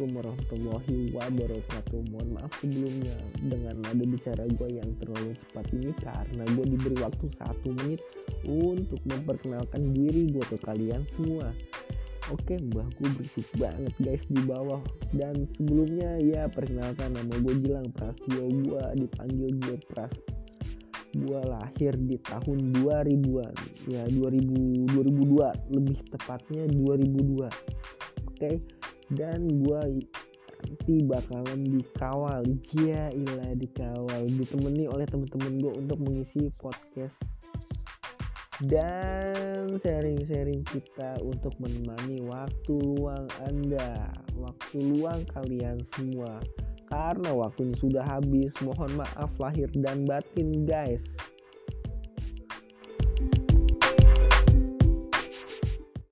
Assalamualaikum warahmatullahi wabarakatuh. Mohon maaf sebelumnya dengan nada bicara gue yang terlalu cepat ini Karena gue diberi waktu satu menit untuk memperkenalkan diri gue ke kalian semua. Oke mbah gue berisik banget guys di bawah. Dan sebelumnya ya perkenalkan nama gue Gilang Prastio Gue dipanggil gue Pras Gue lahir di tahun 2000-an Ya 2000, 2002 lebih tepatnya 2002 Oke dan gue nanti bakalan dikawal. Iya ilah dikawal. Ditemani oleh temen-temen gue untuk mengisi podcast dan sharing-sharing kita untuk menemani waktu luang anda. Waktu luang kalian semua. Karena waktunya sudah habis mohon maaf lahir dan batin guys